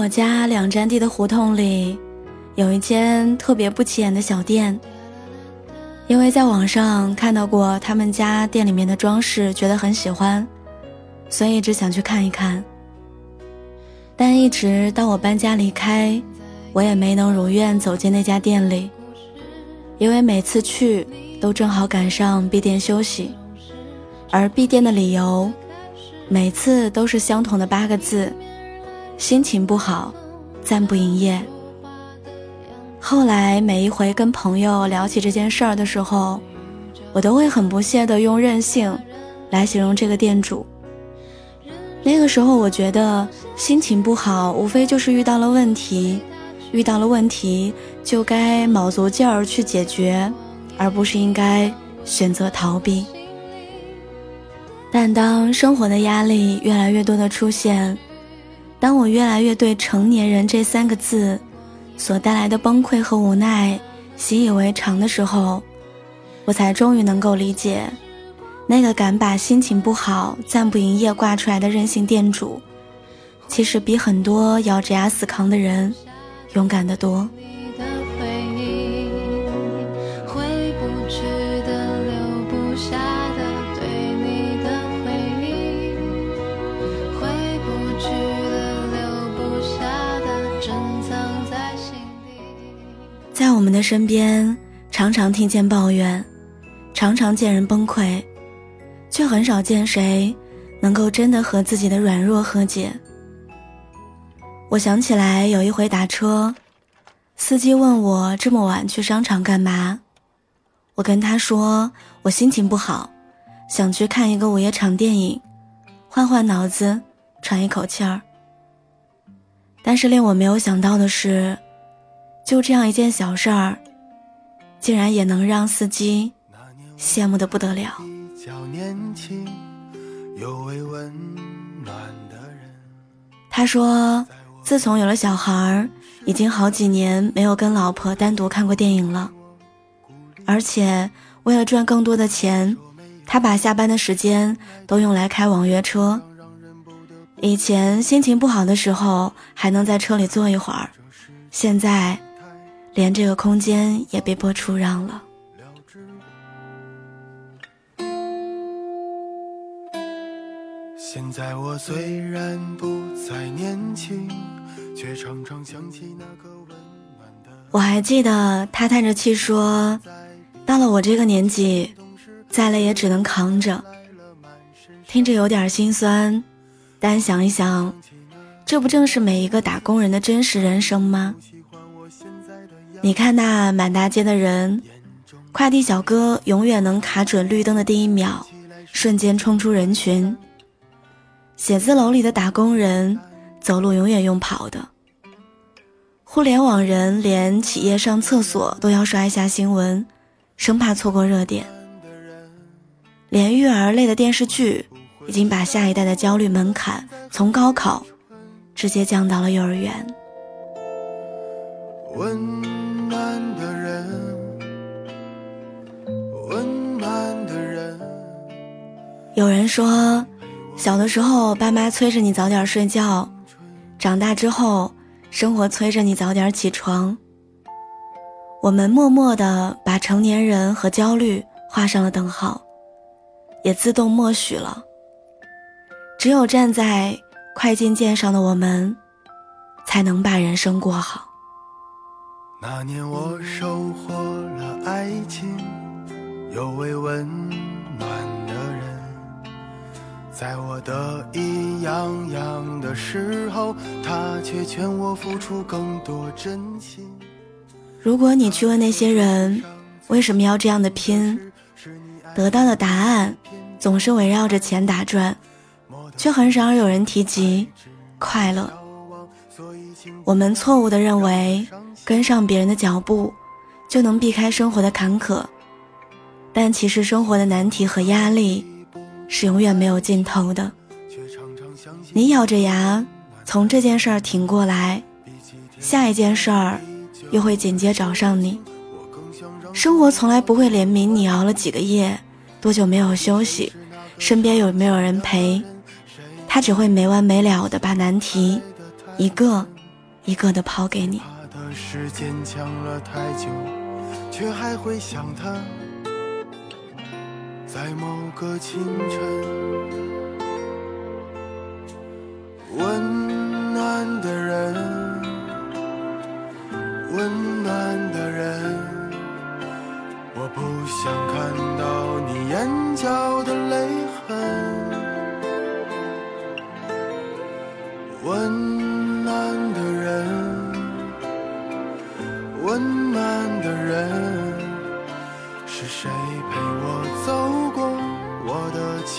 我家两站地的胡同里，有一间特别不起眼的小店。因为在网上看到过他们家店里面的装饰，觉得很喜欢，所以一直想去看一看。但一直到我搬家离开，我也没能如愿走进那家店里，因为每次去都正好赶上闭店休息，而闭店的理由，每次都是相同的八个字：心情不好，暂不营业。后来每一回跟朋友聊起这件事儿的时候，我都会很不屑的用任性来形容这个店主。那个时候我觉得心情不好，无非就是遇到了问题，遇到了问题就该卯足劲儿去解决，而不是应该选择逃避。但当生活的压力越来越多的出现，当我越来越对“成年人”这三个字。所带来的崩溃和无奈，习以为常的时候，我才终于能够理解，那个敢把心情不好暂不营业挂出来的任性店主，其实比很多咬着牙死扛的人勇敢得多。我们的身边，常常听见抱怨，常常见人崩溃，却很少见谁能够真的和自己的软弱和解。我想起来有一回打车，司机问我这么晚去商场干嘛，我跟他说我心情不好，想去看一个午夜场电影，换换脑子，喘一口气儿。但是令我没有想到的是。就这样一件小事儿，竟然也能让司机羡慕的不得了。他说，自从有了小孩儿，已经好几年没有跟老婆单独看过电影了。而且为了赚更多的钱，他把下班的时间都用来开网约车。以前心情不好的时候，还能在车里坐一会儿，现在。连这个空间也被迫出让了。现在我虽然不再年轻，却常常想起那个温暖的。我还记得他叹着气说：“到了我这个年纪，再累也只能扛着。”听着有点心酸，但想一想，这不正是每一个打工人的真实人生吗？你看那满大街的人，快递小哥永远能卡准绿灯的第一秒，瞬间冲出人群。写字楼里的打工人，走路永远用跑的。互联网人连企业上厕所都要刷一下新闻，生怕错过热点。连育儿类的电视剧，已经把下一代的焦虑门槛从高考，直接降到了幼儿园。慢的人有人说，小的时候爸妈催着你早点睡觉，长大之后生活催着你早点起床。我们默默的把成年人和焦虑画上了等号，也自动默许了。只有站在快进键上的我们，才能把人生过好。那年我收获了爱情，有位温暖的人。在我得意洋洋的时候，他却劝我付出更多真心。如果你去问那些人为什么要这样的拼，得到的答案总是围绕着钱打转，却很少有人提及快乐。我们错误的认为跟上别人的脚步就能避开生活的坎坷，但其实生活的难题和压力。是永远没有尽头的。你咬着牙从这件事儿挺过来，下一件事儿又会紧接找上你。生活从来不会怜悯你熬了几个夜，多久没有休息，身边有没有人陪，他只会没完没了的把难题一个一个的抛给你。是坚强了太久，却还会想他，在某个清晨，温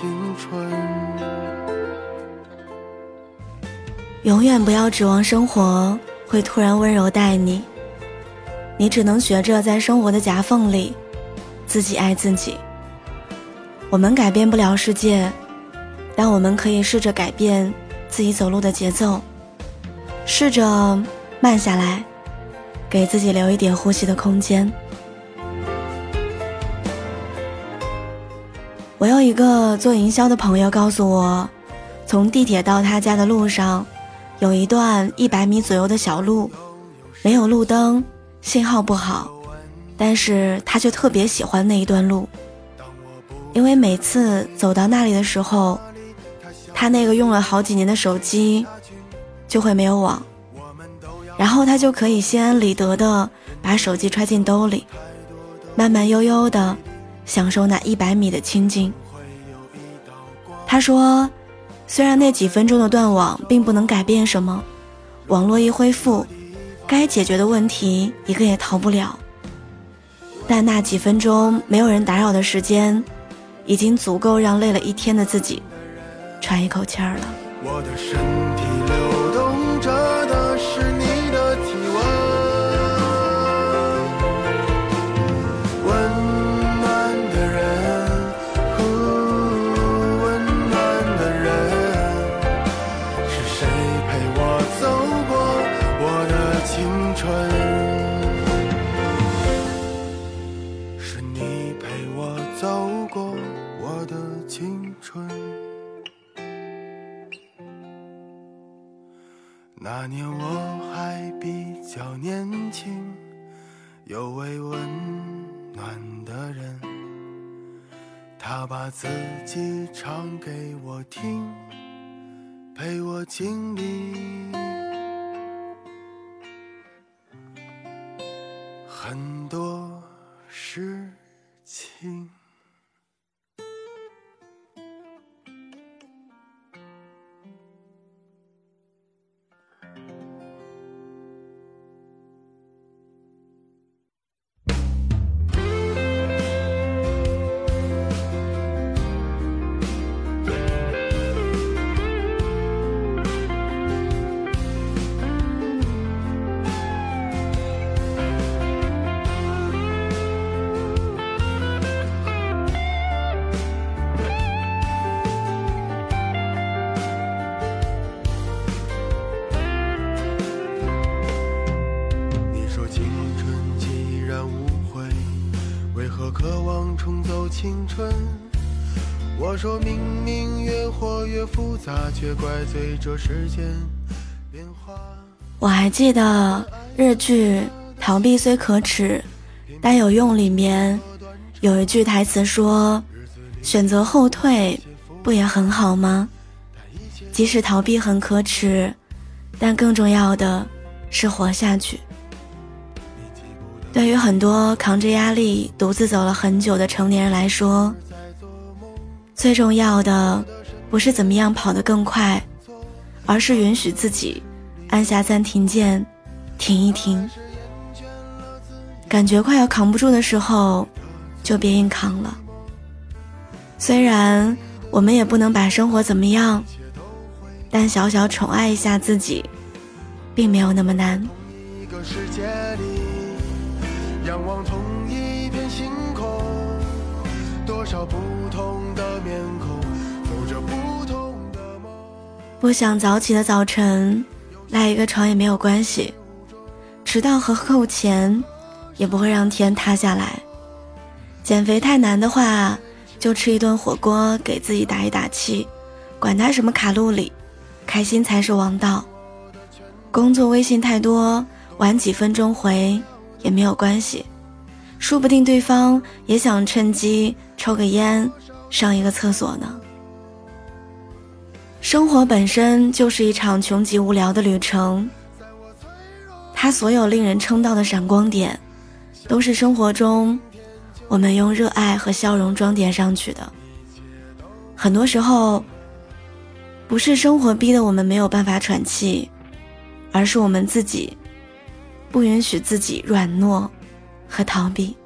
青春？永远不要指望生活会突然温柔待你，你只能学着在生活的夹缝里自己爱自己。我们改变不了世界，但我们可以试着改变自己走路的节奏，试着慢下来。给自己留一点呼吸的空间。我有一个做营销的朋友告诉我，从地铁到他家的路上，有一段一百米左右的小路，没有路灯，信号不好，但是他却特别喜欢那一段路，因为每次走到那里的时候，他那个用了好几年的手机就会没有网。然后他就可以心安理得的把手机揣进兜里，慢慢悠悠的享受那一百米的清静。他说，虽然那几分钟的断网并不能改变什么，网络一恢复，该解决的问题一个也逃不了。但那几分钟没有人打扰的时间，已经足够让累了一天的自己喘一口气儿了。我的身体流动着的是你。你陪我走过我的青春。那年我还比较年轻，有位温暖的人，他把自己唱给我听，陪我经历很多痴情。青春。我说明明越活越复杂，却怪罪这世间。我还记得日剧《逃避虽可耻但有用》里面有一句台词说：“选择后退不也很好吗？即使逃避很可耻，但更重要的是活下去。”对于很多扛着压力独自走了很久的成年人来说，最重要的不是怎么样跑得更快，而是允许自己按下暂停键，停一停。感觉快要扛不住的时候，就别硬扛了。虽然我们也不能把生活怎么样，但小小宠爱一下自己，并没有那么难。仰望同一片星空，多少不同的面孔，有着不同的梦。不想早起的早晨，赖一个床也没有关系。迟到和扣钱，也不会让天塌下来。减肥太难的话，就吃一顿火锅给自己打一打气，管他什么卡路里，开心才是王道。工作微信太多，晚几分钟回也没有关系，说不定对方也想趁机抽个烟，上一个厕所呢。生活本身就是一场穷极无聊的旅程，它所有令人称道的闪光点，都是生活中我们用热爱和笑容装点上去的。很多时候，不是生活逼得我们没有办法喘气，而是我们自己不允许自己软弱和逃避。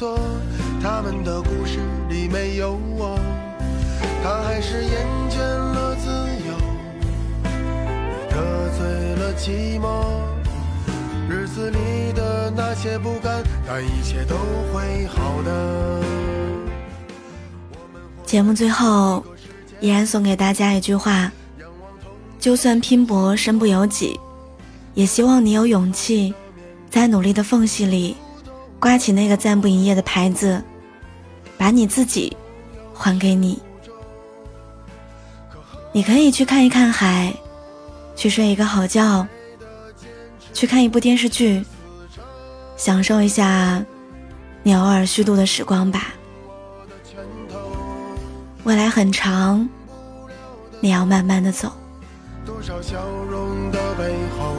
满座，他们的故事里没有我。他还是厌倦了自由，得罪了寂寞。日子里的那些不甘，但一切都会好的。节目最后，依然送给大家一句话：就算拼搏身不由己，也希望你有勇气，在努力的缝隙里，刮起那个暂不营业的牌子，把你自己还给你。你可以去看一看海，去睡一个好觉，去看一部电视剧，享受一下你偶尔虚度的时光吧。未来很长，你要慢慢的走。多少笑容的背后